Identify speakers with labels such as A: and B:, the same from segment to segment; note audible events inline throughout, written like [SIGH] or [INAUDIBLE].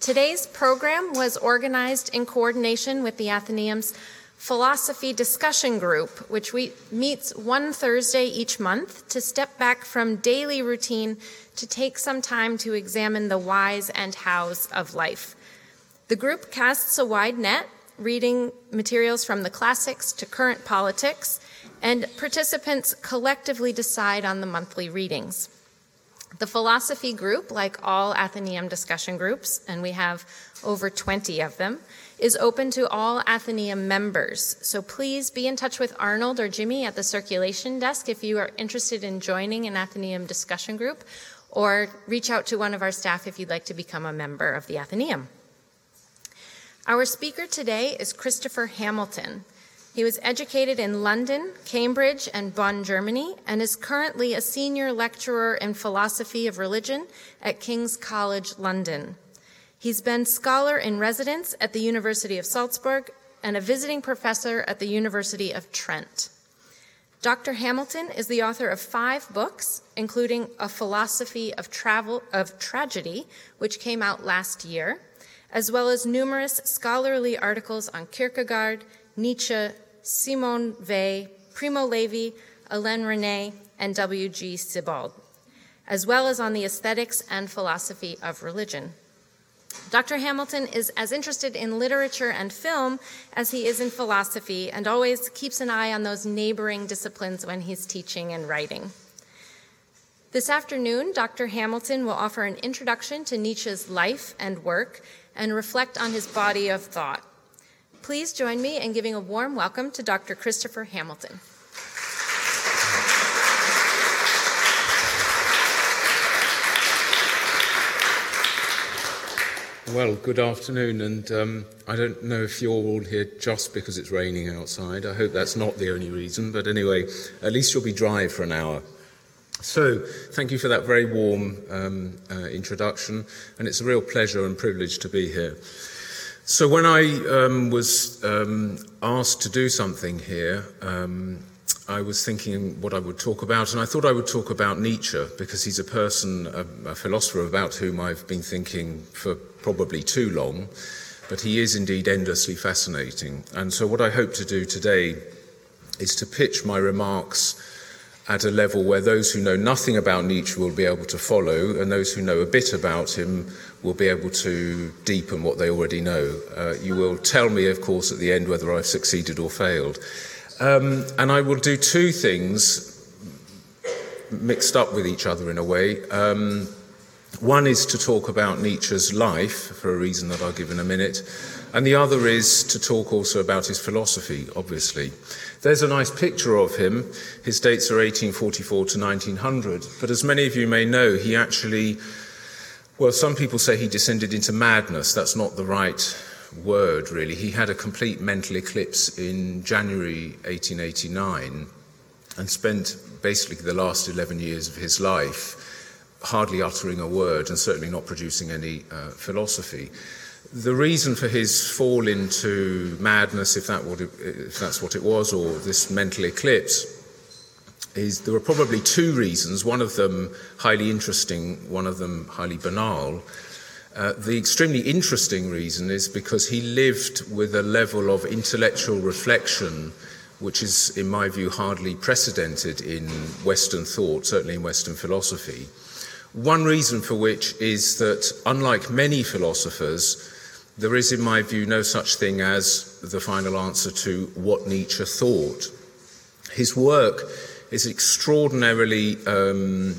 A: Today's program was organized in coordination with the Athenaeum's Philosophy Discussion Group, which we, meets one Thursday each month to step back from daily routine to take some time to examine the whys and hows of life. The group casts a wide net, reading materials from the classics to current politics, and participants collectively decide on the monthly readings. The philosophy group, like all Athenaeum discussion groups, and we have over 20 of them, is open to all Athenaeum members. So please be in touch with Arnold or Jimmy at the circulation desk if you are interested in joining an Athenaeum discussion group, or reach out to one of our staff if you'd like to become a member of the Athenaeum. Our speaker today is Christopher Hamilton. He was educated in London, Cambridge, and Bonn, Germany, and is currently a senior lecturer in philosophy of religion at King's College London. He's been scholar in residence at the University of Salzburg and a visiting professor at the University of Trent. Dr. Hamilton is the author of five books, including A Philosophy of Travel of Tragedy, which came out last year, as well as numerous scholarly articles on Kierkegaard, Nietzsche, Simone Weil, Primo Levi, Alain René, and W.G. Sebald, as well as on the aesthetics and philosophy of religion. Dr. Hamilton is as interested in literature and film as he is in philosophy and always keeps an eye on those neighboring disciplines when he's teaching and writing. This afternoon, Dr. Hamilton will offer an introduction to Nietzsche's life and work and reflect on his body of thought. Please join me in giving a warm welcome to Dr. Christopher Hamilton.
B: Well, good afternoon, and um, I don't know if you're all here just because it's raining outside. I hope that's not the only reason, but anyway, at least you'll be dry for an hour. So, thank you for that very warm um, uh, introduction, and it's a real pleasure and privilege to be here. So, when I um, was um, asked to do something here, um, I was thinking what I would talk about, and I thought I would talk about Nietzsche because he's a person, a, a philosopher about whom I've been thinking for probably too long, but he is indeed endlessly fascinating. And so, what I hope to do today is to pitch my remarks at a level where those who know nothing about Nietzsche will be able to follow, and those who know a bit about him will be able to deepen what they already know. Uh, you will tell me, of course, at the end whether I've succeeded or failed. Um, and I will do two things mixed up with each other in a way. Um, one is to talk about Nietzsche's life, for a reason that I'll give in a minute, and the other is to talk also about his philosophy, obviously. There's a nice picture of him. His dates are 1844 to 1900, but as many of you may know, he actually, well, some people say he descended into madness. That's not the right word, really. He had a complete mental eclipse in January 1889 and spent basically the last 11 years of his life hardly uttering a word and certainly not producing any uh, philosophy. The reason for his fall into madness, if, that if that's what it was, or this mental eclipse, is there were probably two reasons, one of them highly interesting, one of them highly banal. Uh, the extremely interesting reason is because he lived with a level of intellectual reflection which is, in my view, hardly precedented in Western thought, certainly in Western philosophy. One reason for which is that, unlike many philosophers, there is, in my view, no such thing as the final answer to what Nietzsche thought. His work is extraordinarily um,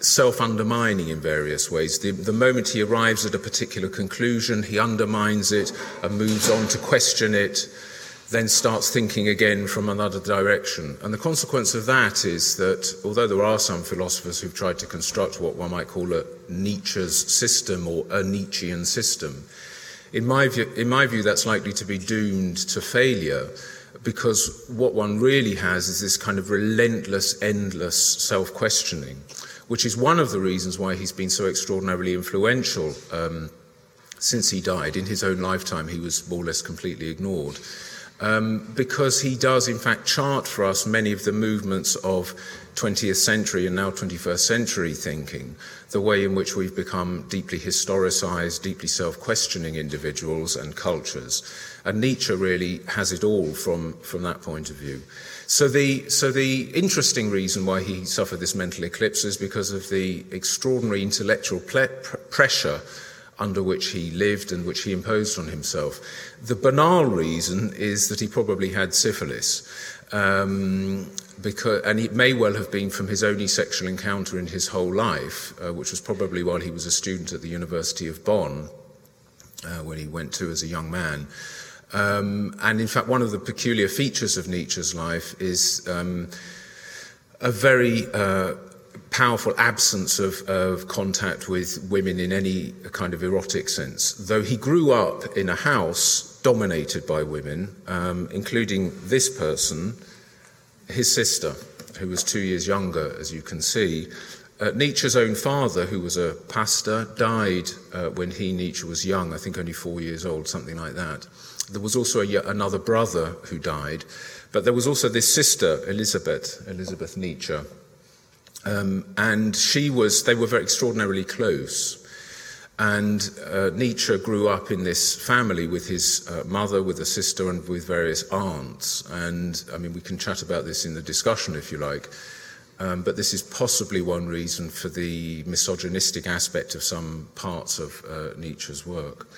B: self undermining in various ways. The, the, moment he arrives at a particular conclusion, he undermines it and moves on to question it then starts thinking again from another direction. And the consequence of that is that although there are some philosophers who've tried to construct what one might call a Nietzsche's system or a Nietzschean system, in my view, in my view that's likely to be doomed to failure because what one really has is this kind of relentless, endless self questioning, which is one of the reasons why he's been so extraordinarily influential um, since he died. In his own lifetime, he was more or less completely ignored. Um, because he does, in fact, chart for us many of the movements of 20th century and now 21st century thinking, the way in which we've become deeply historicized, deeply self questioning individuals and cultures. And Nietzsche really has it all from, from that point of view. So the, so the interesting reason why he suffered this mental eclipse is because of the extraordinary intellectual ple- pressure under which he lived and which he imposed on himself. The banal reason is that he probably had syphilis. Um, because, and it may well have been from his only sexual encounter in his whole life, uh, which was probably while he was a student at the University of Bonn, uh, where he went to as a young man. Um, and in fact, one of the peculiar features of Nietzsche's life is um, a very uh, powerful absence of, of, contact with women in any kind of erotic sense. Though he grew up in a house dominated by women, um, including this person, his sister, who was two years younger, as you can see. Uh, Nietzsche's own father, who was a pastor, died uh, when he, Nietzsche, was young, I think only four years old, something like that. There was also a, another brother who died, but there was also this sister, Elisabeth, Elisabeth Nietzsche, um, and she was, they were very extraordinarily close. And uh, Nietzsche grew up in this family with his uh, mother, with a sister, and with various aunts. And I mean, we can chat about this in the discussion if you like. Um, but this is possibly one reason for the misogynistic aspect of some parts of uh, Nietzsche's work.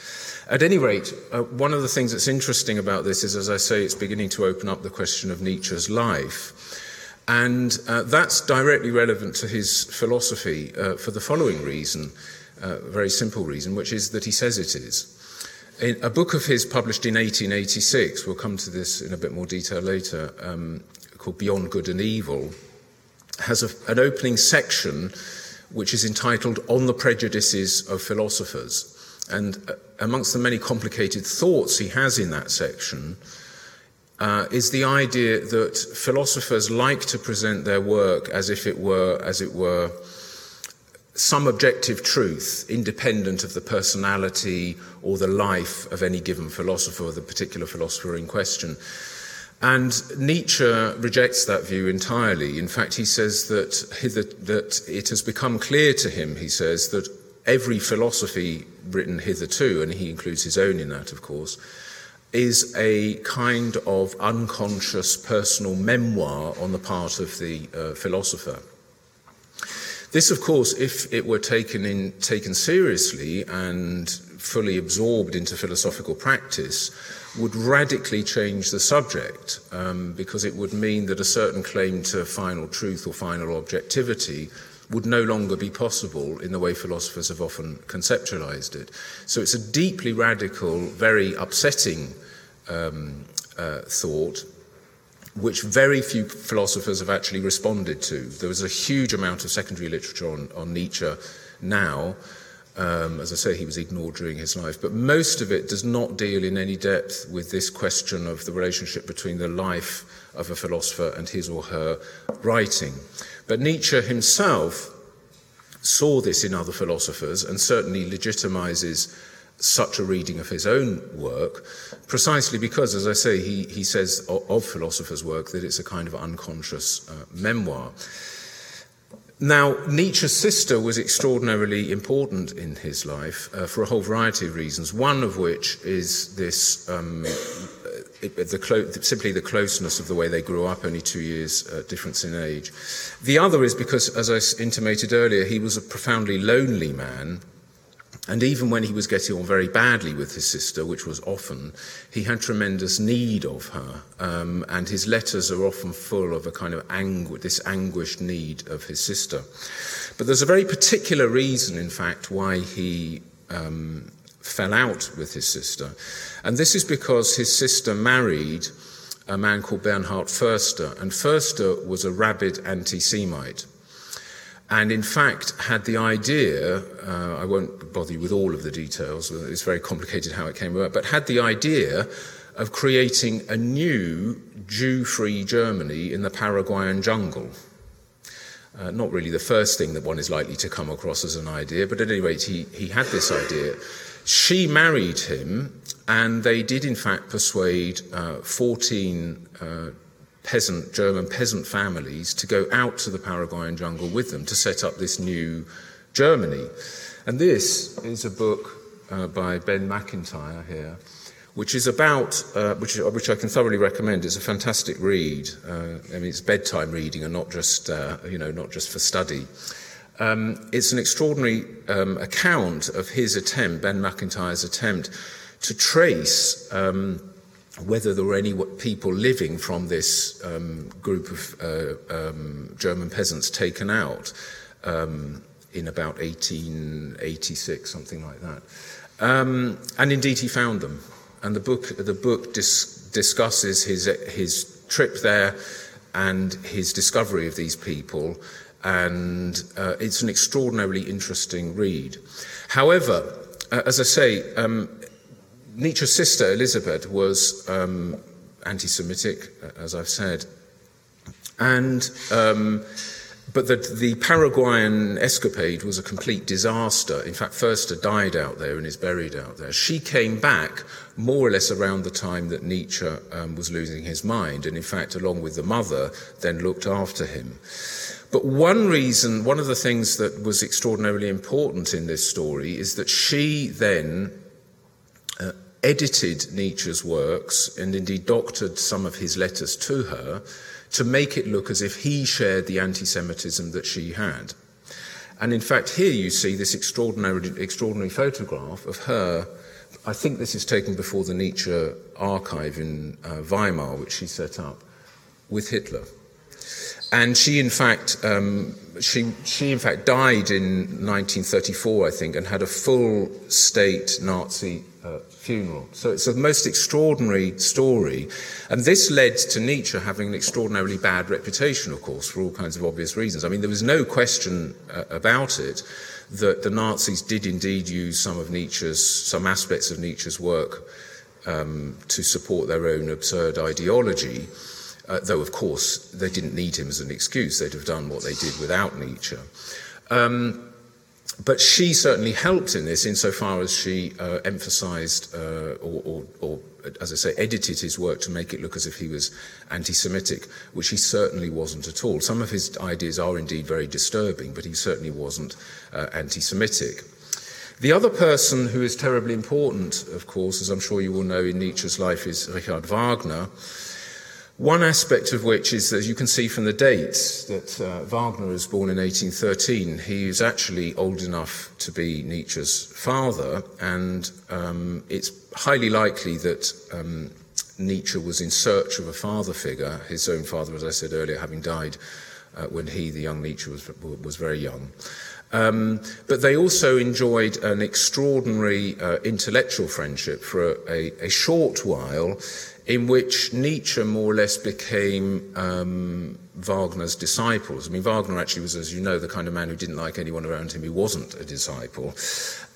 B: At any rate, uh, one of the things that's interesting about this is, as I say, it's beginning to open up the question of Nietzsche's life. And uh, that's directly relevant to his philosophy uh, for the following reason, a uh, very simple reason, which is that he says it is. In a book of his published in 1886, we'll come to this in a bit more detail later, um, called Beyond Good and Evil, has a, an opening section which is entitled On the Prejudices of Philosophers. And uh, amongst the many complicated thoughts he has in that section, uh, is the idea that philosophers like to present their work as if it were, as it were, some objective truth, independent of the personality or the life of any given philosopher or the particular philosopher in question. And Nietzsche rejects that view entirely. In fact, he says that, that it has become clear to him, he says, that every philosophy written hitherto, and he includes his own in that, of course, is a kind of unconscious personal memoir on the part of the uh, philosopher. This, of course, if it were taken, in, taken seriously and fully absorbed into philosophical practice, would radically change the subject um, because it would mean that a certain claim to final truth or final objectivity would no longer be possible in the way philosophers have often conceptualized it. So it's a deeply radical, very upsetting um, uh, thought, which very few philosophers have actually responded to. There was a huge amount of secondary literature on, on Nietzsche now. Um, as I say, he was ignored during his life, but most of it does not deal in any depth with this question of the relationship between the life of a philosopher and his or her writing. But Nietzsche himself saw this in other philosophers and certainly legitimizes such a reading of his own work, precisely because, as I say, he, he says of, of philosophers' work that it's a kind of unconscious uh, memoir. Now, Nietzsche's sister was extraordinarily important in his life uh, for a whole variety of reasons, one of which is this um, it, the clo- simply the closeness of the way they grew up, only two years uh, difference in age. The other is because, as I intimated earlier, he was a profoundly lonely man and even when he was getting on very badly with his sister, which was often, he had tremendous need of her. Um, and his letters are often full of a kind of angu- this anguished need of his sister. But there's a very particular reason, in fact, why he um, fell out with his sister. And this is because his sister married a man called Bernhard Förster. And Förster was a rabid anti Semite and in fact had the idea, uh, I won't bother you with all of the details, uh, it's very complicated how it came about, but had the idea of creating a new Jew free Germany in the Paraguayan jungle. Uh, not really the first thing that one is likely to come across as an idea, but at any rate, he, he had this idea. She married him And they did, in fact, persuade uh, 14 uh, peasant, German peasant families to go out to the Paraguayan jungle with them to set up this new Germany. And this is a book uh, by Ben Macintyre here, which is about, uh, which, which I can thoroughly recommend. It's a fantastic read. Uh, I mean, it's bedtime reading and not just, uh, you know, not just for study. Um, it's an extraordinary um, account of his attempt, Ben Macintyre's attempt, to trace um, whether there were any people living from this um, group of uh, um, German peasants taken out um, in about 1886, something like that. And indeed, he found them. And the book, the book dis- discusses his, his trip there and his discovery of these people. And uh, it's an extraordinarily interesting read. However, uh, as I say, um, Nietzsche's sister, Elisabeth, was um, anti Semitic, as I've said. And, um, but the, the Paraguayan escapade was a complete disaster. In fact, Förster died out there and is buried out there. She came back more or less around the time that Nietzsche um, was losing his mind, and in fact, along with the mother, then looked after him. But one reason, one of the things that was extraordinarily important in this story is that she then edited Nietzsche's works and indeed doctored some of his letters to her to make it look as if he shared the anti Semitism that she had. And in fact, here you see this extraordinary, extraordinary photograph of her. I think this is taken before the Nietzsche archive in uh, Weimar, which she set up with Hitler. And she, in fact, um, she, she in fact died in 1934, I think, and had a full state Nazi uh, funeral. So it's a most extraordinary story. And this led to Nietzsche having an extraordinarily bad reputation, of course, for all kinds of obvious reasons. I mean, there was no question uh, about it that the Nazis did indeed use some of Nietzsche's, some aspects of Nietzsche's work um, to support their own absurd ideology. Uh, though, of course, they didn't need him as an excuse. They'd have done what they did without Nietzsche. Um, but she certainly helped in this insofar as she uh, emphasized uh, or, or, or, as I say, edited his work to make it look as if he was anti Semitic, which he certainly wasn't at all. Some of his ideas are indeed very disturbing, but he certainly wasn't uh, anti Semitic. The other person who is terribly important, of course, as I'm sure you all know in Nietzsche's life, is Richard Wagner. One aspect of which is, as you can see from the dates, that uh, Wagner was born in 1813. He is actually old enough to be Nietzsche's father, and um, it's highly likely that um, Nietzsche was in search of a father figure, his own father, as I said earlier, having died uh, when he, the young Nietzsche, was, was very young. Um, but they also enjoyed an extraordinary uh, intellectual friendship for a, a, a short while in which Nietzsche more or less became um, Wagner's disciples. I mean, Wagner actually was, as you know, the kind of man who didn't like anyone around him who wasn't a disciple.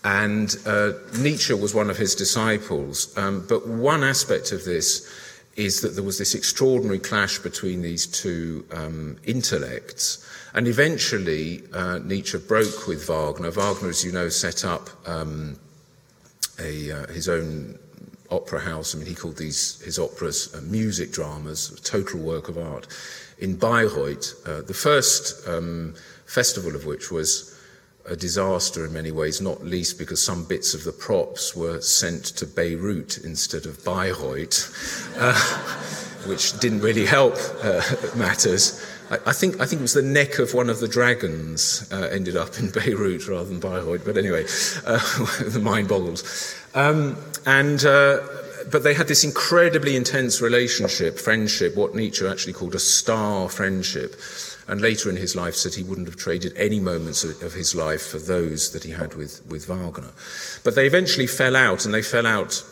B: And uh, Nietzsche was one of his disciples. Um, but one aspect of this is that there was this extraordinary clash between these two um, intellects. And eventually, uh, Nietzsche broke with Wagner. Wagner, as you know, set up um, a, uh, his own opera house. I mean, he called these his operas uh, music dramas, a total work of art, in Bayreuth. Uh, the first um, festival of which was a disaster in many ways, not least because some bits of the props were sent to Beirut instead of Bayreuth, [LAUGHS] uh, which didn't really help uh, [LAUGHS] matters. I, think I think it was the neck of one of the dragons uh, ended up in [LAUGHS] Beirut rather than Bayreuth. But anyway, uh, [LAUGHS] the mind boggles. Um, and, uh, but they had this incredibly intense relationship, friendship, what Nietzsche actually called a star friendship. And later in his life said he wouldn't have traded any moments of his life for those that he had with, with Wagner. But they eventually fell out, and they fell out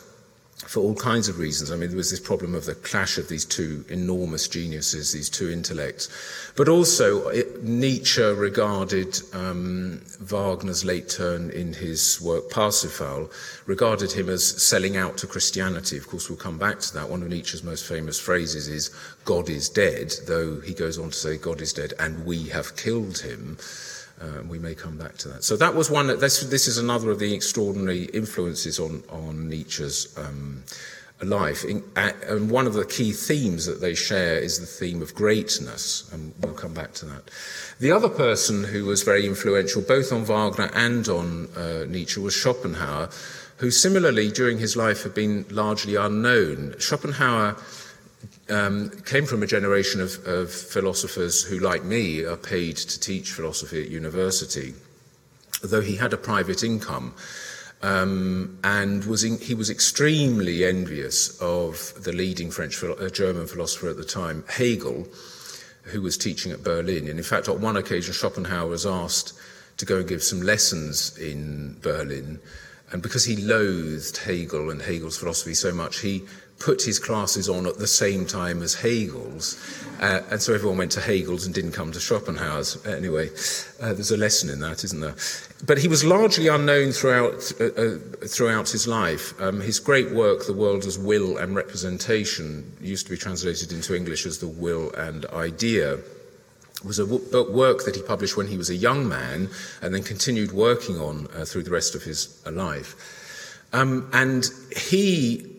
B: for all kinds of reasons. I mean, there was this problem of the clash of these two enormous geniuses, these two intellects. But also, it, Nietzsche regarded um, Wagner's late turn in his work Parsifal, regarded him as selling out to Christianity. Of course, we'll come back to that. One of Nietzsche's most famous phrases is, God is dead, though he goes on to say, God is dead and we have killed him. Uh, we may come back to that. So that was one. This, this is another of the extraordinary influences on on Nietzsche's um, life. In, uh, and one of the key themes that they share is the theme of greatness, and we'll come back to that. The other person who was very influential, both on Wagner and on uh, Nietzsche, was Schopenhauer, who similarly during his life had been largely unknown. Schopenhauer um, came from a generation of, of philosophers who, like me, are paid to teach philosophy at university, though he had a private income. Um, and was in, he was extremely envious of the leading French uh, German philosopher at the time, Hegel, who was teaching at Berlin. And in fact, on one occasion, Schopenhauer was asked to go and give some lessons in Berlin. And because he loathed Hegel and Hegel's philosophy so much, he put his classes on at the same time as Hegel's. Uh, and so everyone went to Hegel's and didn't come to Schopenhauer's. Anyway, uh, there's a lesson in that, isn't there? But he was largely unknown throughout, uh, uh, throughout his life. Um, his great work, The World as Will and Representation, used to be translated into English as The Will and Idea was a work that he published when he was a young man and then continued working on uh, through the rest of his uh, life. Um, and he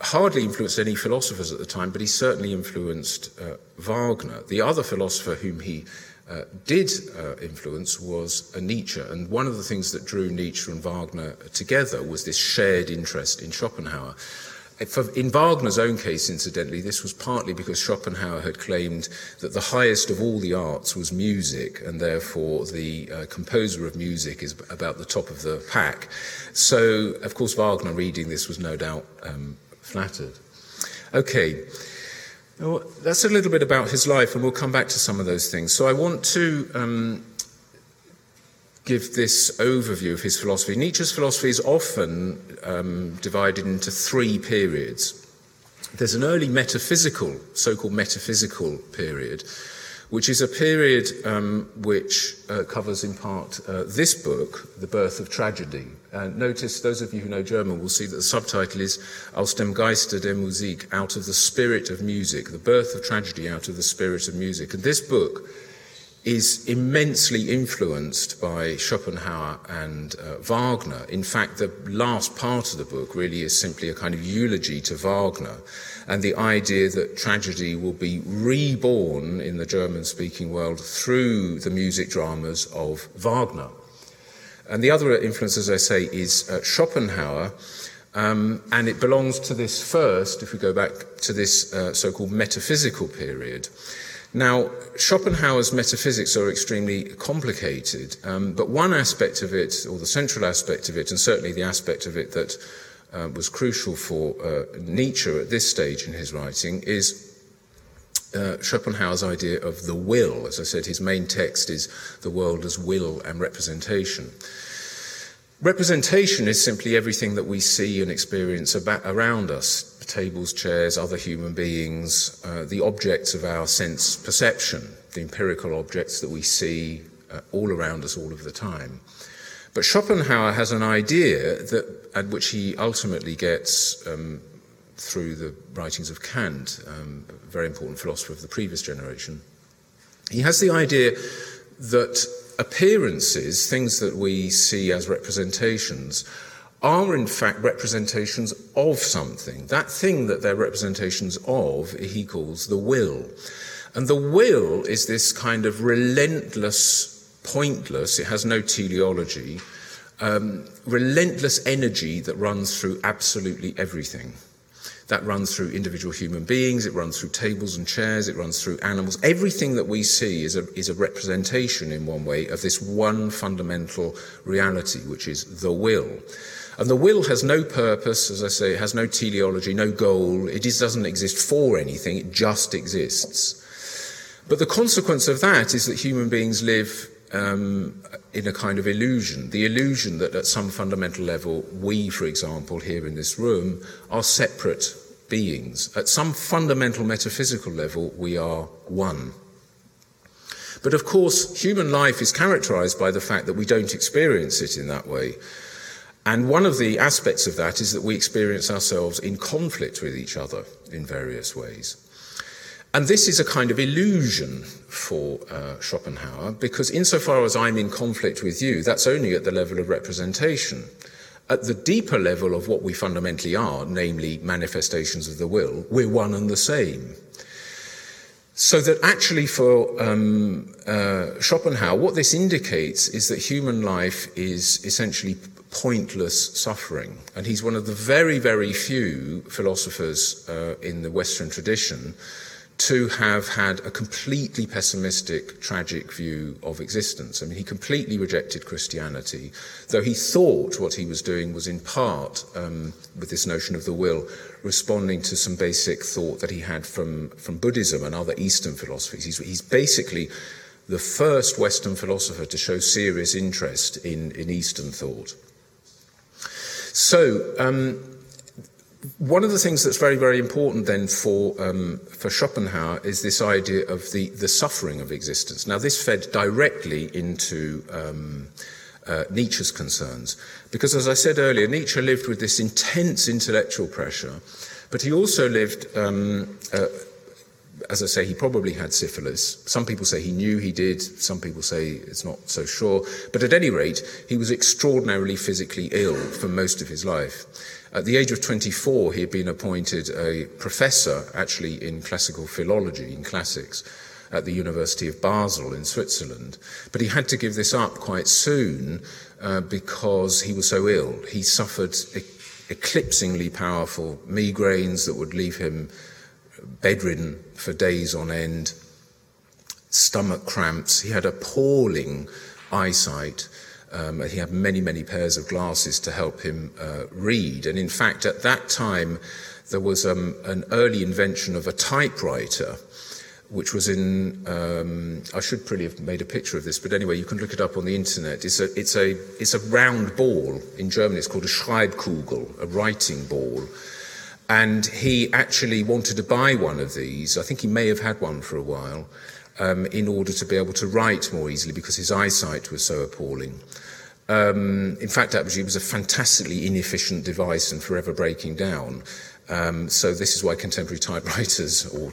B: hardly influenced any philosophers at the time, but he certainly influenced uh, Wagner. The other philosopher whom he uh, did uh, influence was Nietzsche, and one of the things that drew Nietzsche and Wagner together was this shared interest in Schopenhauer. In Wagner's own case, incidentally, this was partly because Schopenhauer had claimed that the highest of all the arts was music, and therefore the uh, composer of music is about the top of the pack. So, of course, Wagner reading this was no doubt um, flattered. Okay, well, that's a little bit about his life, and we'll come back to some of those things. So I want to um, give this overview of his philosophy. Nietzsche's philosophy is often um, divided into three periods. There's an early metaphysical, so called metaphysical period, which is a period um, which uh, covers in part uh, this book, The Birth of Tragedy. Notice, those of you who know German will see that the subtitle is Aus dem Geiste der Musik, Out of the Spirit of Music, The Birth of Tragedy Out of the Spirit of Music. And this book is immensely influenced by Schopenhauer and uh, Wagner. In fact, the last part of the book really is simply a kind of eulogy to Wagner and the idea that tragedy will be reborn in the German speaking world through the music dramas of Wagner. And the other influence, as I say, is uh, Schopenhauer. Um, and it belongs to this first, if we go back to this uh, so called metaphysical period. Now, Schopenhauer's metaphysics are extremely complicated, um, but one aspect of it, or the central aspect of it, and certainly the aspect of it that uh, was crucial for uh, Nietzsche at this stage in his writing, is uh, Schopenhauer's idea of the will. As I said, his main text is The World as Will and Representation. Representation is simply everything that we see and experience about, around us tables, chairs, other human beings, uh, the objects of our sense perception, the empirical objects that we see uh, all around us all of the time. But Schopenhauer has an idea that, at which he ultimately gets um, through the writings of Kant, um, a very important philosopher of the previous generation. He has the idea that appearances, things that we see as representations, are in fact representations of something. That thing that they're representations of, he calls the will. And the will is this kind of relentless, pointless, it has no teleology, um, relentless energy that runs through absolutely everything. That runs through individual human beings, it runs through tables and chairs, it runs through animals. Everything that we see is a, is a representation, in one way, of this one fundamental reality, which is the will. And the will has no purpose, as I say, it has no teleology, no goal. It is, doesn't exist for anything, it just exists. But the consequence of that is that human beings live um, in a kind of illusion. The illusion that at some fundamental level, we, for example, here in this room, are separate beings. At some fundamental metaphysical level, we are one. But of course, human life is characterized by the fact that we don't experience it in that way. And one of the aspects of that is that we experience ourselves in conflict with each other in various ways. And this is a kind of illusion for uh, Schopenhauer because, insofar as I'm in conflict with you, that's only at the level of representation. At the deeper level of what we fundamentally are, namely manifestations of the will, we're one and the same. So that actually, for um, uh, Schopenhauer, what this indicates is that human life is essentially pointless suffering. And he's one of the very, very few philosophers uh, in the Western tradition to have had a completely pessimistic, tragic view of existence. I mean, he completely rejected Christianity, though he thought what he was doing was in part, um, with this notion of the will, responding to some basic thought that he had from, from Buddhism and other Eastern philosophies. He's, he's basically the first Western philosopher to show serious interest in, in Eastern thought. So, um, one of the things that's very, very important then for, um, for Schopenhauer is this idea of the, the suffering of existence. Now, this fed directly into um, uh, Nietzsche's concerns, because as I said earlier, Nietzsche lived with this intense intellectual pressure, but he also lived. Um, uh, as I say, he probably had syphilis. Some people say he knew he did, some people say it's not so sure. But at any rate, he was extraordinarily physically ill for most of his life. At the age of 24, he had been appointed a professor, actually, in classical philology, in classics, at the University of Basel in Switzerland. But he had to give this up quite soon uh, because he was so ill. He suffered e- eclipsingly powerful migraines that would leave him bedridden for days on end, stomach cramps. He had appalling eyesight. Um, he had many, many pairs of glasses to help him uh, read. And in fact, at that time, there was um, an early invention of a typewriter, which was in. Um, I should probably have made a picture of this, but anyway, you can look it up on the internet. It's a, it's a, it's a round ball. In German, it's called a Schreibkugel, a writing ball. And he actually wanted to buy one of these. I think he may have had one for a while. Um, in order to be able to write more easily because his eyesight was so appalling. Um, in fact, actually, it was a fantastically inefficient device and forever breaking down. Um, so this is why contemporary typewriters or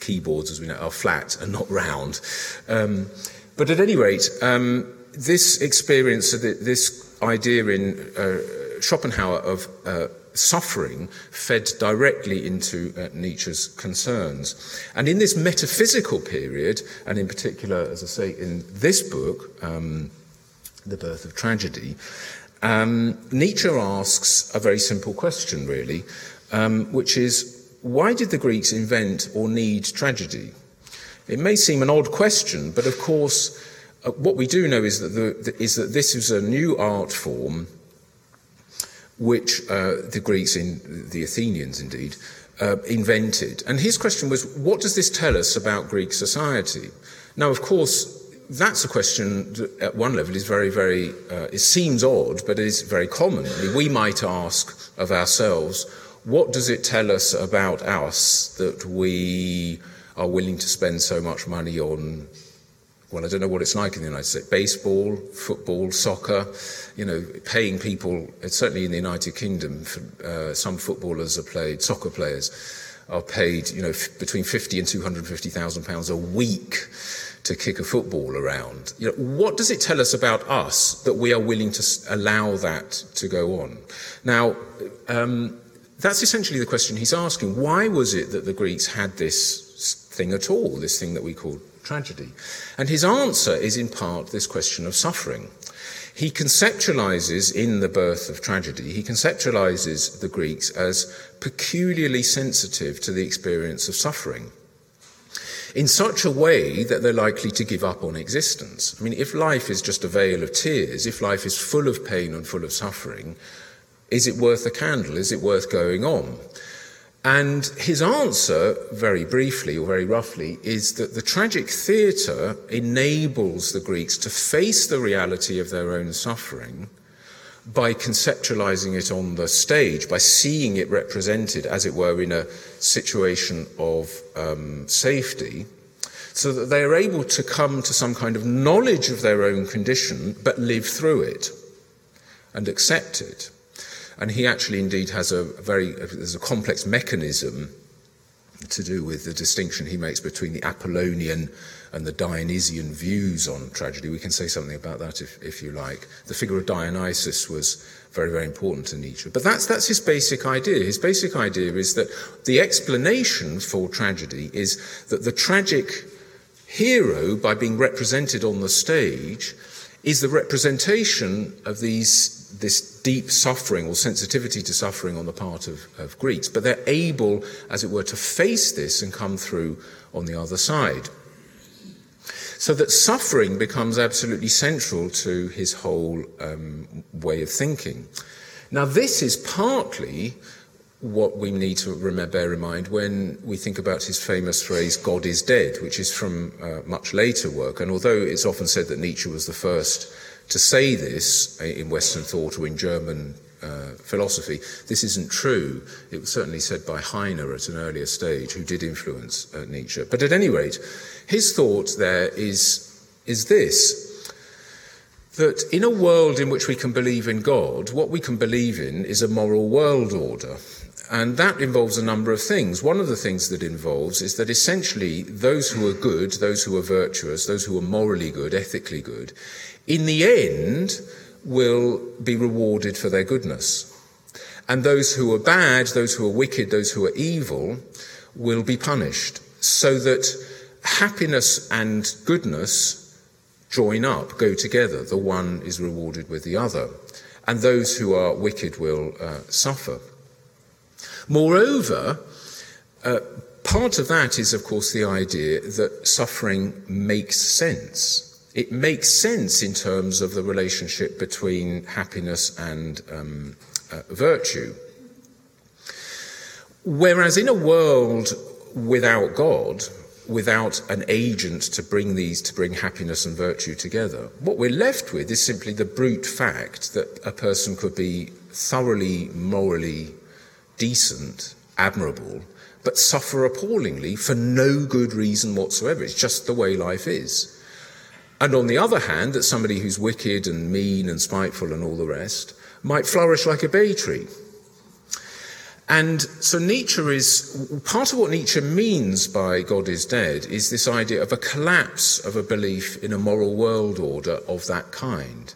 B: keyboards, as we know, are flat and not round. Um, but at any rate, um, this experience, this idea in uh, Schopenhauer of uh, suffering fed directly into uh, Nietzsche's concerns. And in this metaphysical period, and in particular, as I say, in this book, um, the birth of tragedy, um, Nietzsche asks a very simple question, really, um, which is why did the Greeks invent or need tragedy? It may seem an odd question, but of course, uh, what we do know is that, the, the, is that this is a new art form which uh, the Greeks, in, the Athenians indeed, uh, invented. And his question was, what does this tell us about Greek society? Now, of course, that's a question that at one level is very, very, uh, it seems odd, but it is very common. We might ask of ourselves, what does it tell us about us that we are willing to spend so much money on? Well, I don't know what it's like in the United States baseball, football, soccer, you know, paying people, certainly in the United Kingdom, uh, some footballers are paid, soccer players are paid, you know, f- between 50 and 250,000 pounds a week to kick a football around. You know, what does it tell us about us that we are willing to allow that to go on? Now, um, that's essentially the question he's asking. Why was it that the Greeks had this thing at all, this thing that we call tragedy? And his answer is in part this question of suffering. He conceptualizes in the birth of tragedy, he conceptualizes the Greeks as peculiarly sensitive to the experience of suffering in such a way that they're likely to give up on existence. I mean, if life is just a vale of tears, if life is full of pain and full of suffering, is it worth a candle? Is it worth going on? And his answer, very briefly or very roughly, is that the tragic theatre enables the Greeks to face the reality of their own suffering by conceptualizing it on the stage, by seeing it represented, as it were, in a situation of um, safety, so that they are able to come to some kind of knowledge of their own condition, but live through it and accept it. And he actually, indeed, has a very there's a complex mechanism to do with the distinction he makes between the Apollonian and the Dionysian views on tragedy. We can say something about that if, if you like. The figure of Dionysus was very, very important to Nietzsche. But that's, that's his basic idea. His basic idea is that the explanation for tragedy is that the tragic hero, by being represented on the stage, is the representation of these this deep suffering or sensitivity to suffering on the part of, of Greeks, but they're able, as it were, to face this and come through on the other side. So that suffering becomes absolutely central to his whole um, way of thinking. Now, this is partly what we need to remember, bear in mind when we think about his famous phrase, God is dead, which is from uh, much later work. And although it's often said that Nietzsche was the first to say this in Western thought or in German uh, philosophy, this isn't true. It was certainly said by Heine at an earlier stage, who did influence uh, Nietzsche. But at any rate, his thought there is, is this that in a world in which we can believe in God, what we can believe in is a moral world order. And that involves a number of things. One of the things that involves is that essentially those who are good, those who are virtuous, those who are morally good, ethically good, in the end will be rewarded for their goodness. And those who are bad, those who are wicked, those who are evil, will be punished. So that happiness and goodness join up, go together. The one is rewarded with the other. And those who are wicked will uh, suffer. Moreover, uh, part of that is, of course, the idea that suffering makes sense. It makes sense in terms of the relationship between happiness and um, uh, virtue. Whereas in a world without God, without an agent to bring these, to bring happiness and virtue together, what we're left with is simply the brute fact that a person could be thoroughly morally decent, admirable, but suffer appallingly for no good reason whatsoever. It's just the way life is. And on the other hand, that somebody who's wicked and mean and spiteful and all the rest might flourish like a bay tree. And so Nietzsche is part of what Nietzsche means by God is dead is this idea of a collapse of a belief in a moral world order of that kind.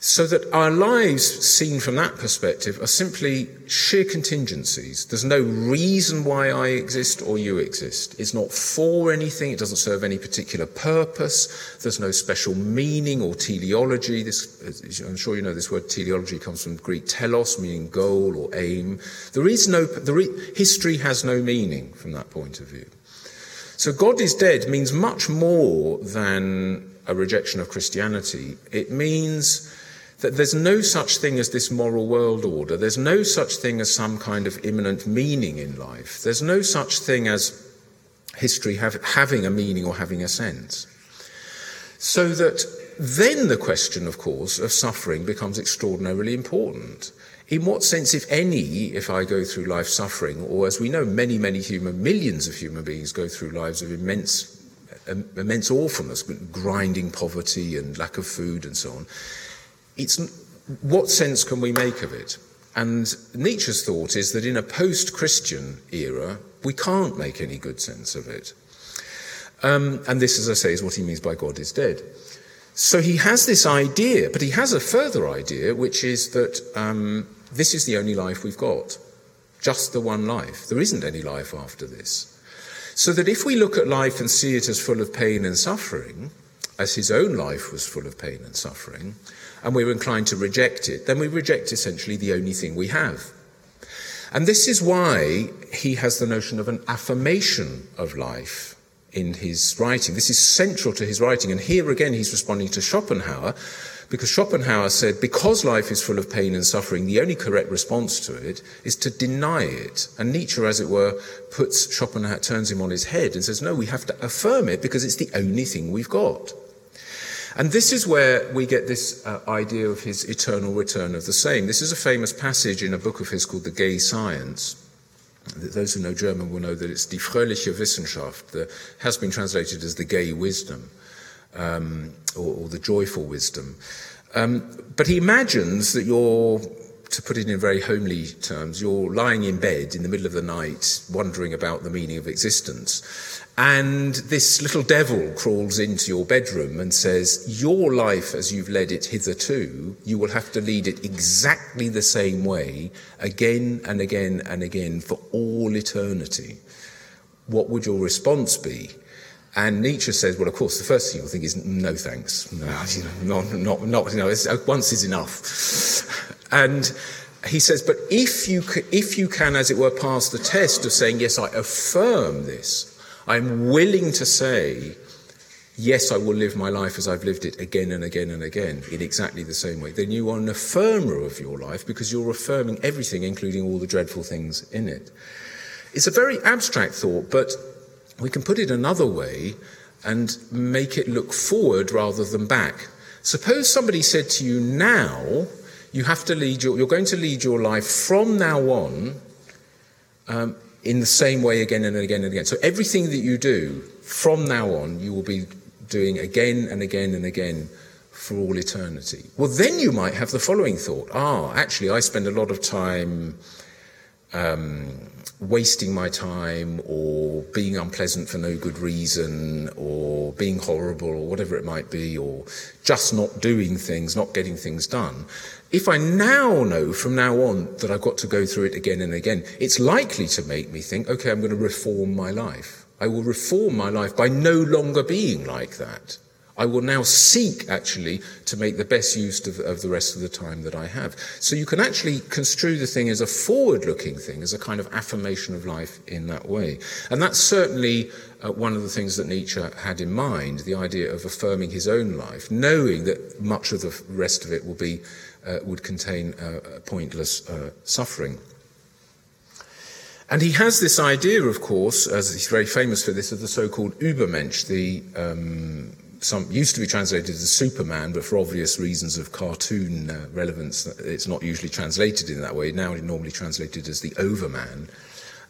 B: So that our lives, seen from that perspective, are simply sheer contingencies. There's no reason why I exist or you exist. It's not for anything, it doesn't serve any particular purpose, there's no special meaning or teleology. This, I'm sure you know this word teleology comes from Greek telos, meaning goal or aim. There is no, history has no meaning from that point of view. So God is dead means much more than a rejection of Christianity. It means that there's no such thing as this moral world order. There's no such thing as some kind of immanent meaning in life. There's no such thing as history have, having a meaning or having a sense. So that then the question, of course, of suffering becomes extraordinarily important. In what sense, if any, if I go through life suffering, or as we know, many, many human, millions of human beings go through lives of immense, um, immense awfulness, grinding poverty and lack of food and so on it's, what sense can we make of it? And Nietzsche's thought is that in a post Christian era, we can't make any good sense of it. Um, and this, as I say, is what he means by God is dead. So he has this idea, but he has a further idea, which is that um, this is the only life we've got. Just the one life. There isn't any life after this. So that if we look at life and see it as full of pain and suffering, as his own life was full of pain and suffering, and we're inclined to reject it, then we reject essentially the only thing we have. And this is why he has the notion of an affirmation of life in his writing. This is central to his writing. And here again, he's responding to Schopenhauer, because Schopenhauer said, because life is full of pain and suffering, the only correct response to it is to deny it. And Nietzsche, as it were, puts Schopenhauer, turns him on his head and says, no, we have to affirm it because it's the only thing we've got. And this is where we get this uh, idea of his eternal return of the same. This is a famous passage in a book of his called The Gay Science. Those who know German will know that it's Die fröhliche Wissenschaft, that has been translated as the gay wisdom, um, or, or, the joyful wisdom. Um, but he imagines that you're to put it in very homely terms, you're lying in bed in the middle of the night, wondering about the meaning of existence. And this little devil crawls into your bedroom and says, Your life as you've led it hitherto, you will have to lead it exactly the same way again and again and again for all eternity. What would your response be? And Nietzsche says, well, of course, the first thing you'll think is, no thanks. No, you know, not, not, not, you know, uh, once is enough. And he says, but if you, if you can, as it were, pass the test of saying, yes, I affirm this, I'm willing to say, yes, I will live my life as I've lived it again and again and again in exactly the same way, then you are an affirmer of your life because you're affirming everything, including all the dreadful things in it. It's a very abstract thought, but we can put it another way and make it look forward rather than back. Suppose somebody said to you, now you have to lead your, you're going to lead your life from now on um, in the same way again and again and again. So everything that you do from now on, you will be doing again and again and again for all eternity. Well, then you might have the following thought ah, actually, I spend a lot of time um, wasting my time or being unpleasant for no good reason or being horrible or whatever it might be or just not doing things, not getting things done. If I now know from now on that I've got to go through it again and again, it's likely to make me think, okay, I'm going to reform my life. I will reform my life by no longer being like that. I will now seek actually to make the best use of, of, the rest of the time that I have. So you can actually construe the thing as a forward looking thing, as a kind of affirmation of life in that way. And that's certainly uh, one of the things that Nietzsche had in mind the idea of affirming his own life, knowing that much of the rest of it will be, uh, would contain uh, pointless uh, suffering. And he has this idea, of course, as he's very famous for this, of the so called Übermensch, the um, some used to be translated as Superman, but for obvious reasons of cartoon uh, relevance, it's not usually translated in that way. Now it's normally translated as the Overman.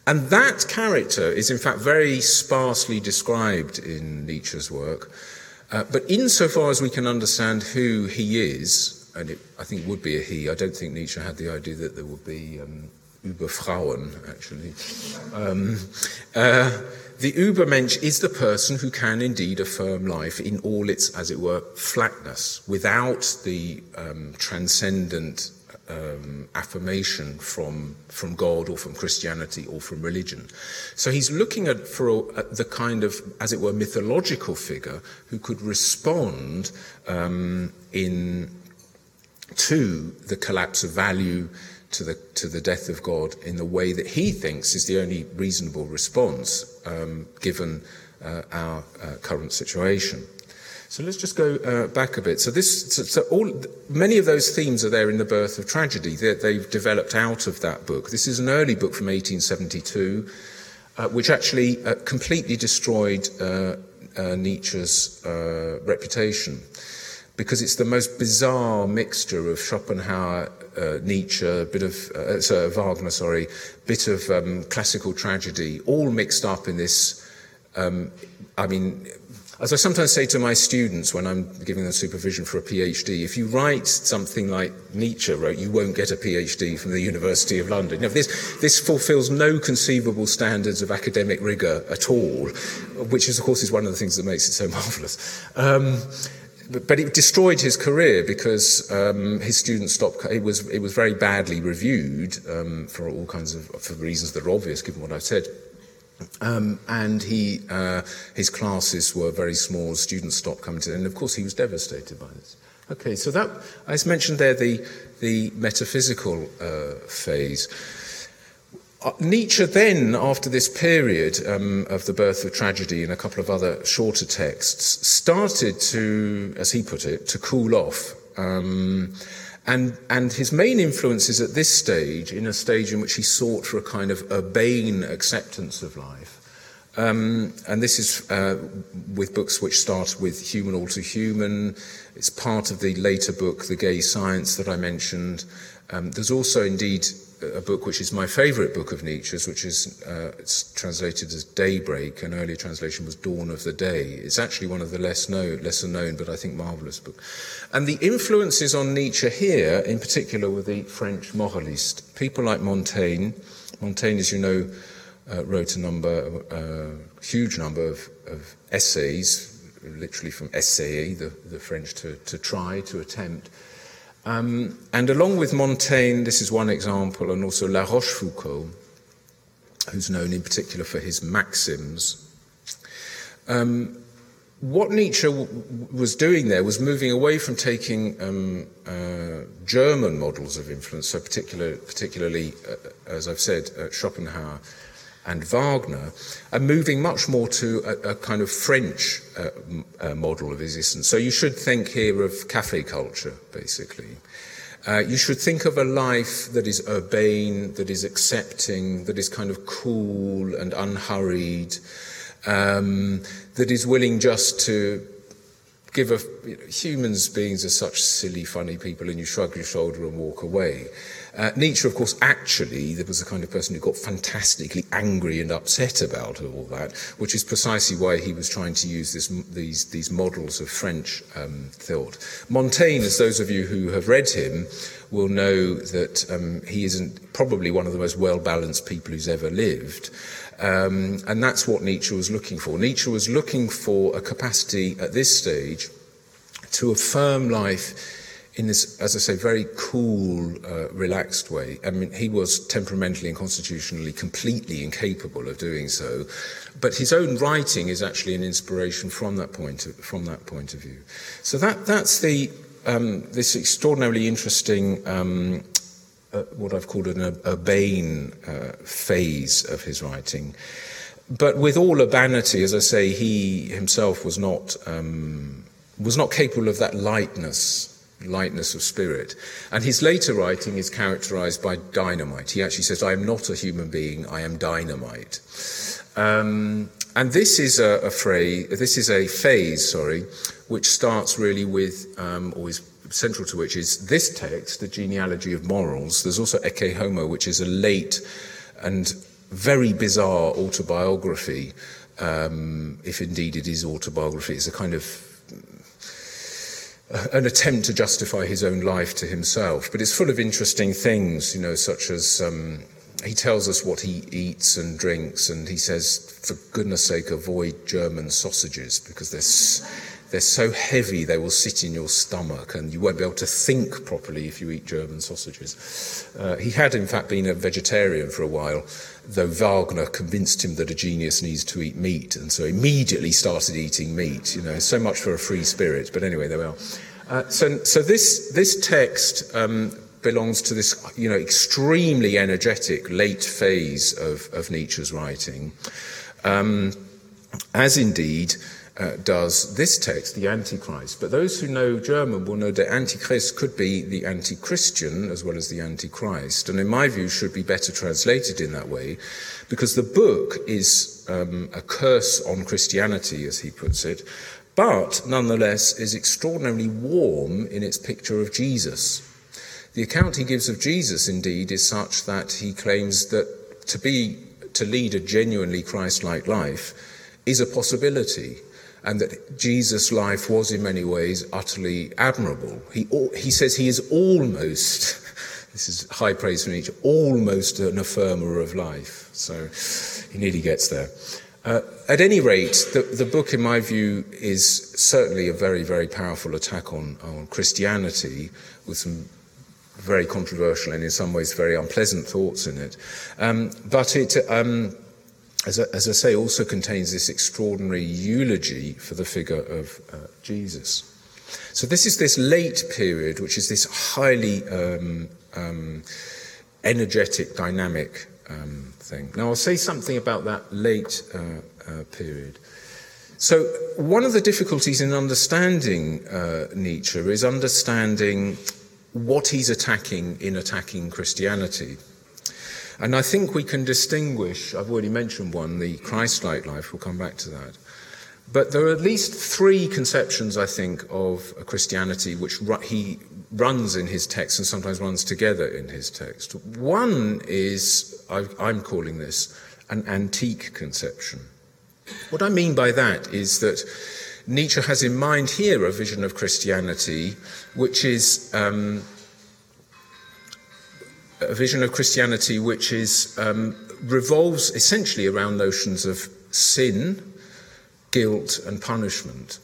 B: And that character is, in fact, very sparsely described in Nietzsche's work. Uh, but insofar as we can understand who he is, and it, I think would be a he, I don't think Nietzsche had the idea that there would be um, Überfrauen, actually. Um, uh, the Übermensch is the person who can indeed affirm life in all its, as it were, flatness, without the um, transcendent um, affirmation from, from God or from Christianity or from religion. So he's looking at, for a, at the kind of, as it were, mythological figure who could respond um, in, to the collapse of value to the, to the death of God in the way that he thinks is the only reasonable response um, given uh, our uh, current situation. So let's just go uh, back a bit. So this, so, so, all, many of those themes are there in the birth of tragedy. They, they've developed out of that book. This is an early book from 1872, uh, which actually uh, completely destroyed uh, Nietzsche's reputation because it's the most bizarre mixture of Schopenhauer uh, Nietzsche, a bit of uh, so Wagner, sorry, bit of um, classical tragedy, all mixed up in this. Um, I mean, as I sometimes say to my students when I'm giving them supervision for a PhD, if you write something like Nietzsche wrote, you won't get a PhD from the University of London. You know, this, this fulfills no conceivable standards of academic rigor at all, which is, of course, is one of the things that makes it so marvelous. Um, but it destroyed his career because um, his students stopped. It was it was very badly reviewed um, for all kinds of for reasons that are obvious, given what I've said. Um, and he uh, his classes were very small. Students stopped coming to, and of course he was devastated by this. Okay, so that I mentioned there the the metaphysical uh, phase. Uh, Nietzsche then, after this period um, of the birth of tragedy and a couple of other shorter texts, started to, as he put it, to cool off. Um, and, and his main influence is at this stage, in a stage in which he sought for a kind of urbane acceptance of life. Um, and this is uh, with books which start with Human All Human. It's part of the later book, The Gay Science, that I mentioned. Um, there's also indeed a book which is my favorite book of Nietzsche's, which is uh, it's translated as Daybreak. An earlier translation was Dawn of the Day. It's actually one of the less known, lesser known, but I think marvelous book. And the influences on Nietzsche here, in particular, were the French moralists. People like Montaigne. Montaigne, as you know, uh, wrote a number, uh, huge number of, of, essays, literally from essayer, the, the French, to, to try, to attempt um, and along with Montaigne, this is one example, and also La Rochefoucauld, who's known in particular for his maxims. Um, what Nietzsche w- was doing there was moving away from taking um, uh, German models of influence, so particular, particularly, uh, as I've said, uh, Schopenhauer and Wagner, are moving much more to a, a kind of French uh, uh, model of existence. So you should think here of cafe culture, basically. Uh, you should think of a life that is urbane, that is accepting, that is kind of cool and unhurried, um, that is willing just to give a, you know, humans beings are such silly, funny people, and you shrug your shoulder and walk away. Uh, Nietzsche, of course, actually, there was the kind of person who got fantastically angry and upset about all that, which is precisely why he was trying to use this, these, these models of French um, thought. Montaigne, as those of you who have read him will know that um, he isn't probably one of the most well balanced people who's ever lived. Um, and that's what Nietzsche was looking for. Nietzsche was looking for a capacity at this stage to affirm life in this, as I say, very cool, uh, relaxed way. I mean, he was temperamentally and constitutionally completely incapable of doing so, but his own writing is actually an inspiration from that point of, from that point of view. So that that's the um, this extraordinarily interesting. Um, uh, what I've called an urbane uh, phase of his writing. But with all urbanity, as I say, he himself was not, um, was not capable of that lightness lightness of spirit. And his later writing is characterized by dynamite. He actually says, I am not a human being, I am dynamite. Um, and this is a, a, phrase, this is a phase, sorry, which starts really with, um, or is central to which is this text, the genealogy of morals. There's also Ecce Homo, which is a late and very bizarre autobiography, um, if indeed it is autobiography. It's a kind of an attempt to justify his own life to himself. But it's full of interesting things, you know, such as um, he tells us what he eats and drinks, and he says, for goodness sake, avoid German sausages because they're, they're so heavy they will sit in your stomach, and you won't be able to think properly if you eat German sausages. Uh, he had, in fact, been a vegetarian for a while, though Wagner convinced him that a genius needs to eat meat, and so immediately started eating meat. You know, so much for a free spirit. But anyway, there we are. Uh, so, so this this text um, belongs to this, you know, extremely energetic late phase of, of Nietzsche's writing, um, as indeed uh, does this text, the Antichrist. But those who know German will know that Antichrist could be the anti-Christian as well as the Antichrist, and in my view should be better translated in that way, because the book is um, a curse on Christianity, as he puts it, but nonetheless is extraordinarily warm in its picture of Jesus. The account he gives of Jesus, indeed, is such that he claims that to be to lead a genuinely Christ-like life is a possibility and that Jesus' life was in many ways utterly admirable. He, he says he is almost, [LAUGHS] this is high praise from Nietzsche, almost an affirmer of life. So he nearly gets there. Uh, at any rate, the, the, book, in my view, is certainly a very, very powerful attack on, on Christianity with some very controversial and in some ways very unpleasant thoughts in it. Um, but it, um, as I, as I, say, also contains this extraordinary eulogy for the figure of uh, Jesus. So this is this late period, which is this highly um, um, energetic, dynamic um, thing. Now, I'll say something about that late uh, uh, period. So, one of the difficulties in understanding uh, Nietzsche is understanding what he's attacking in attacking Christianity. And I think we can distinguish, I've already mentioned one, the Christ like life, we'll come back to that. But there are at least three conceptions, I think, of Christianity which he runs in his text and sometimes runs together in his text. One is, I'm calling this, an antique conception. What I mean by that is that Nietzsche has in mind here a vision of Christianity which is um, a vision of Christianity which is um, revolves essentially around notions of sin, guilt, and punishment.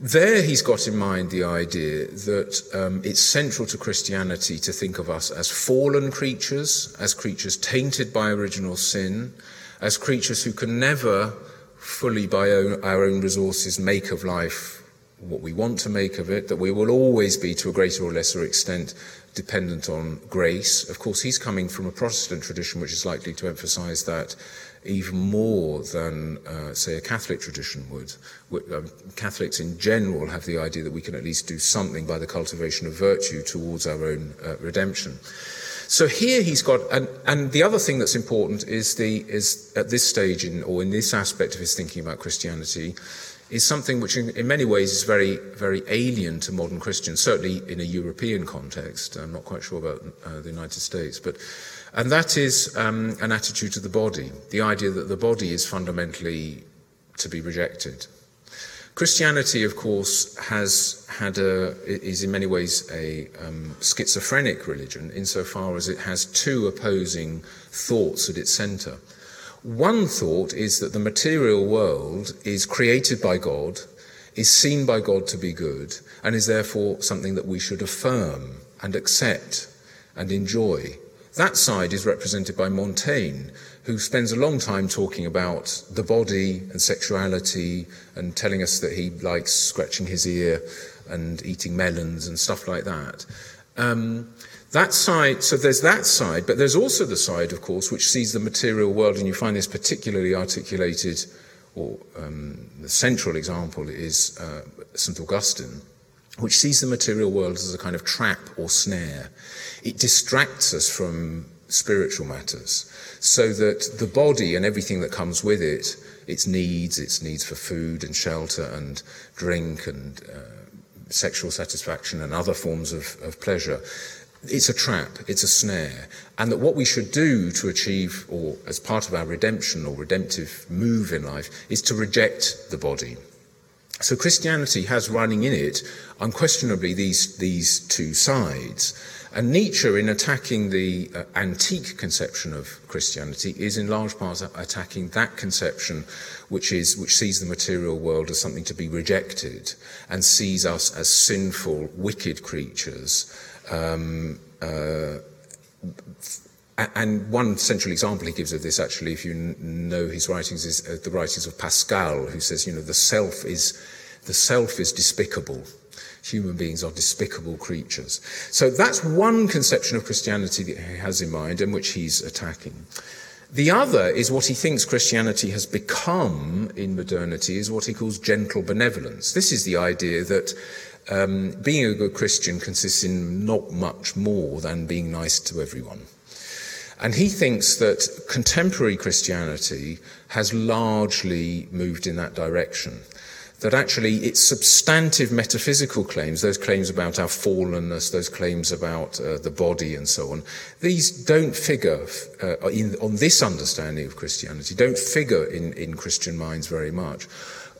B: There, he's got in mind the idea that um, it's central to Christianity to think of us as fallen creatures, as creatures tainted by original sin, as creatures who can never fully, by our own resources, make of life what we want to make of it, that we will always be, to a greater or lesser extent, dependent on grace. Of course, he's coming from a Protestant tradition which is likely to emphasize that even more than, uh, say, a Catholic tradition would. Um, Catholics in general have the idea that we can at least do something by the cultivation of virtue towards our own uh, redemption. So here he's got, and, and the other thing that's important is the is at this stage in, or in this aspect of his thinking about Christianity, is something which in, in, many ways is very, very alien to modern Christians, certainly in a European context. I'm not quite sure about uh, the United States, but, and that is um, an attitude to the body, the idea that the body is fundamentally to be rejected. Christianity, of course, has had a, is in many ways a um, schizophrenic religion insofar as it has two opposing thoughts at its center. One thought is that the material world is created by God, is seen by God to be good, and is therefore something that we should affirm and accept and enjoy. That side is represented by Montaigne, who spends a long time talking about the body and sexuality and telling us that he likes scratching his ear and eating melons and stuff like that. Um, that side, so there's that side, but there's also the side, of course, which sees the material world, and you find this particularly articulated, or um, the central example is uh, St. Augustine, which sees the material world as a kind of trap or snare. It distracts us from spiritual matters, so that the body and everything that comes with it, its needs, its needs for food and shelter and drink and uh, sexual satisfaction and other forms of, of pleasure, it's a trap, it's a snare, and that what we should do to achieve, or as part of our redemption or redemptive move in life, is to reject the body. So Christianity has running in it unquestionably these, these two sides. And Nietzsche, in attacking the uh, antique conception of Christianity, is in large part attacking that conception which, is, which sees the material world as something to be rejected and sees us as sinful, wicked creatures um, uh, and one central example he gives of this, actually, if you know his writings, is uh, the writings of Pascal, who says, you know, the self is the self is despicable. Human beings are despicable creatures. So that's one conception of Christianity that he has in mind and which he's attacking. The other is what he thinks Christianity has become in modernity, is what he calls gentle benevolence. This is the idea that um, being a good Christian consists in not much more than being nice to everyone. And he thinks that contemporary Christianity has largely moved in that direction. That actually its substantive metaphysical claims, those claims about our fallenness, those claims about uh, the body and so on, these don't figure uh, in, on this understanding of Christianity, don't figure in, in Christian minds very much.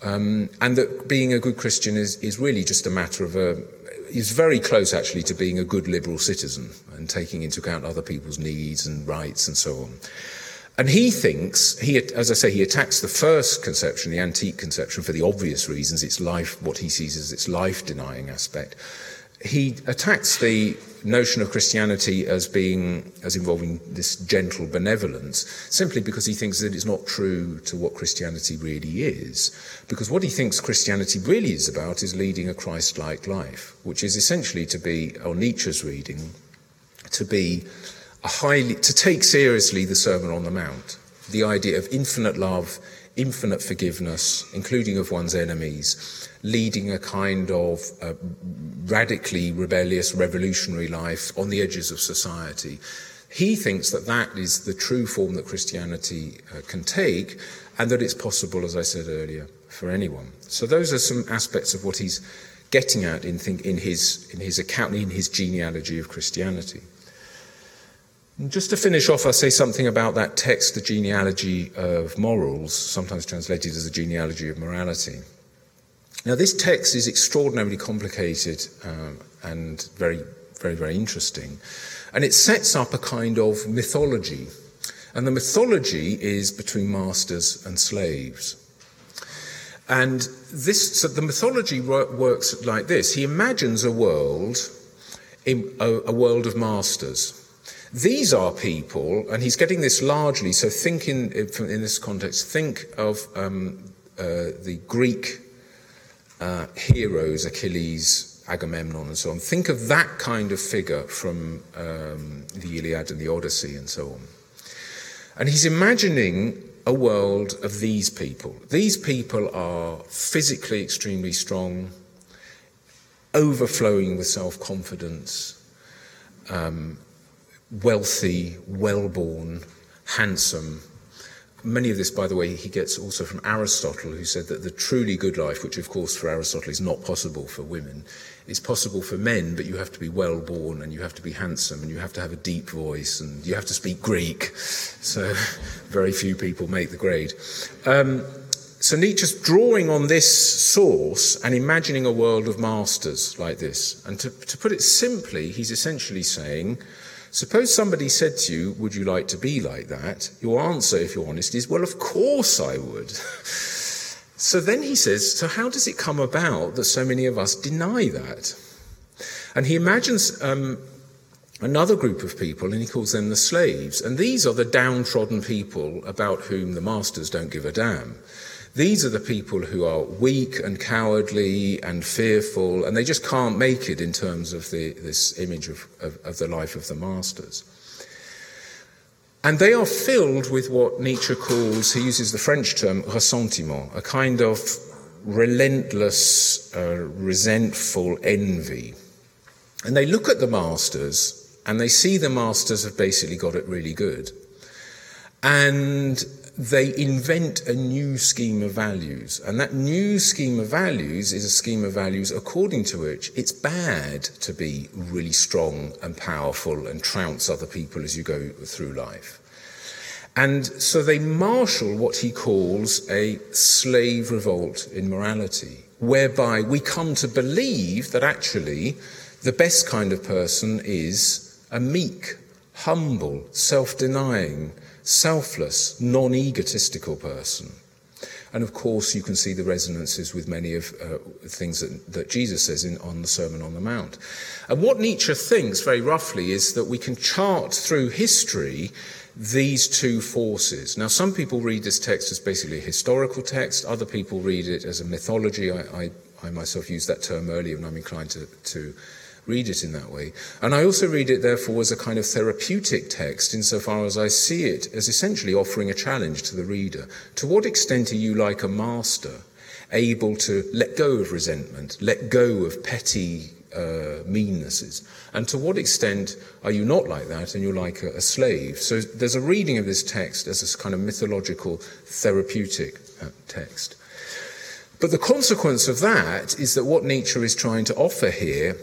B: Um, and that being a good Christian is, is really just a matter of a, is very close actually to being a good liberal citizen and taking into account other people's needs and rights and so on. And he thinks, he, as I say, he attacks the first conception, the antique conception, for the obvious reasons, its life, what he sees as its life denying aspect he attacks the notion of Christianity as being as involving this gentle benevolence simply because he thinks that it's not true to what Christianity really is. Because what he thinks Christianity really is about is leading a Christ-like life, which is essentially to be, on Nietzsche's reading, to be a highly to take seriously the Sermon on the Mount, the idea of infinite love, infinite forgiveness, including of one's enemies, leading a kind of uh, radically rebellious, revolutionary life on the edges of society. He thinks that that is the true form that Christianity uh, can take, and that it's possible, as I said earlier, for anyone. So those are some aspects of what he's getting at in, think, in, his, in his account, in his genealogy of Christianity. And just to finish off, I'll say something about that text, the genealogy of morals, sometimes translated as the genealogy of morality. Now, this text is extraordinarily complicated um, and very, very, very interesting. And it sets up a kind of mythology. And the mythology is between masters and slaves. And this, so the mythology works like this. He imagines a world, in, a, a world of masters. These are people, and he's getting this largely, so think in, in this context, think of um, uh, the Greek uh, heroes, Achilles, Agamemnon, and so on. Think of that kind of figure from um, the Iliad and the Odyssey and so on. And he's imagining a world of these people. These people are physically extremely strong, overflowing with self confidence, um, wealthy, well born, handsome. Many of this, by the way, he gets also from Aristotle, who said that the truly good life, which of course for Aristotle is not possible for women, is possible for men, but you have to be well born and you have to be handsome and you have to have a deep voice and you have to speak Greek. So [LAUGHS] very few people make the grade. Um, so Nietzsche's drawing on this source and imagining a world of masters like this. And to, to put it simply, he's essentially saying, suppose somebody said to you, Would you like to be like that? Your answer, if you're honest, is, Well, of course I would. So then he says, So how does it come about that so many of us deny that? And he imagines um, another group of people and he calls them the slaves. And these are the downtrodden people about whom the masters don't give a damn. These are the people who are weak and cowardly and fearful, and they just can't make it in terms of the, this image of, of, of the life of the masters. And they are filled with what Nietzsche calls, he uses the French term ressentiment, a kind of relentless, uh, resentful envy. And they look at the masters and they see the masters have basically got it really good. And they invent a new scheme of values. And that new scheme of values is a scheme of values according to which it's bad to be really strong and powerful and trounce other people as you go through life. And so they marshal what he calls a slave revolt in morality, whereby we come to believe that actually the best kind of person is a meek, humble, self denying, selfless, non egotistical person. And of course, you can see the resonances with many of uh, things that, that, Jesus says in, on the Sermon on the Mount. And what Nietzsche thinks, very roughly, is that we can chart through history these two forces. Now, some people read this text as basically a historical text, other people read it as a mythology. I, I, I myself used that term earlier, and I'm inclined to, to read it in that way. And I also read it, therefore, as a kind of therapeutic text, insofar as I see it as essentially offering a challenge to the reader. To what extent are you like a master, able to let go of resentment, let go of petty uh, meannesses? And to what extent are you not like that and you're like a, a, slave? So there's a reading of this text as a kind of mythological, therapeutic uh, text. But the consequence of that is that what Nietzsche is trying to offer here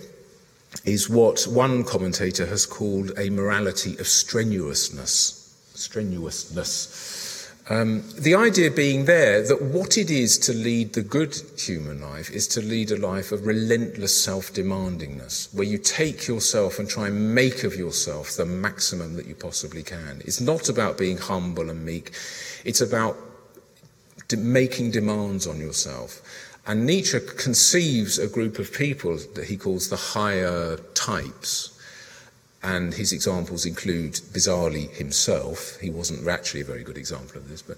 B: is what one commentator has called a morality of strenuousness. Strenuousness. Um, the idea being there that what it is to lead the good human life is to lead a life of relentless self demandingness, where you take yourself and try and make of yourself the maximum that you possibly can. It's not about being humble and meek, it's about de- making demands on yourself. And Nietzsche conceives a group of people that he calls the higher types. And his examples include, bizarrely, himself. He wasn't actually a very good example of this, but,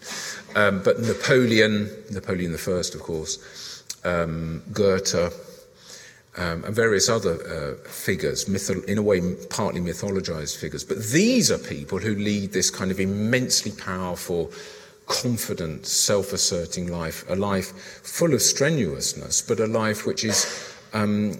B: um, but Napoleon, Napoleon I, of course, um, Goethe, um, and various other uh, figures, mytho- in a way, partly mythologized figures. But these are people who lead this kind of immensely powerful confident, self asserting life, a life full of strenuousness, but a life which is um,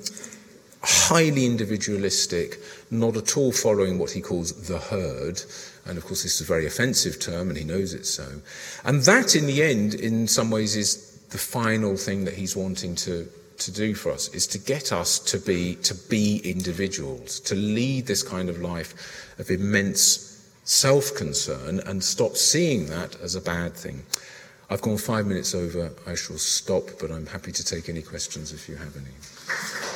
B: highly individualistic, not at all following what he calls the herd. And of course, this is a very offensive term, and he knows it so. And that, in the end, in some ways, is the final thing that he's wanting to to do for us is to get us to be, to be individuals, to lead this kind of life of immense self concern and stop seeing that as a bad thing. I've gone five minutes over. I shall stop, but I'm happy to take any questions if you have any.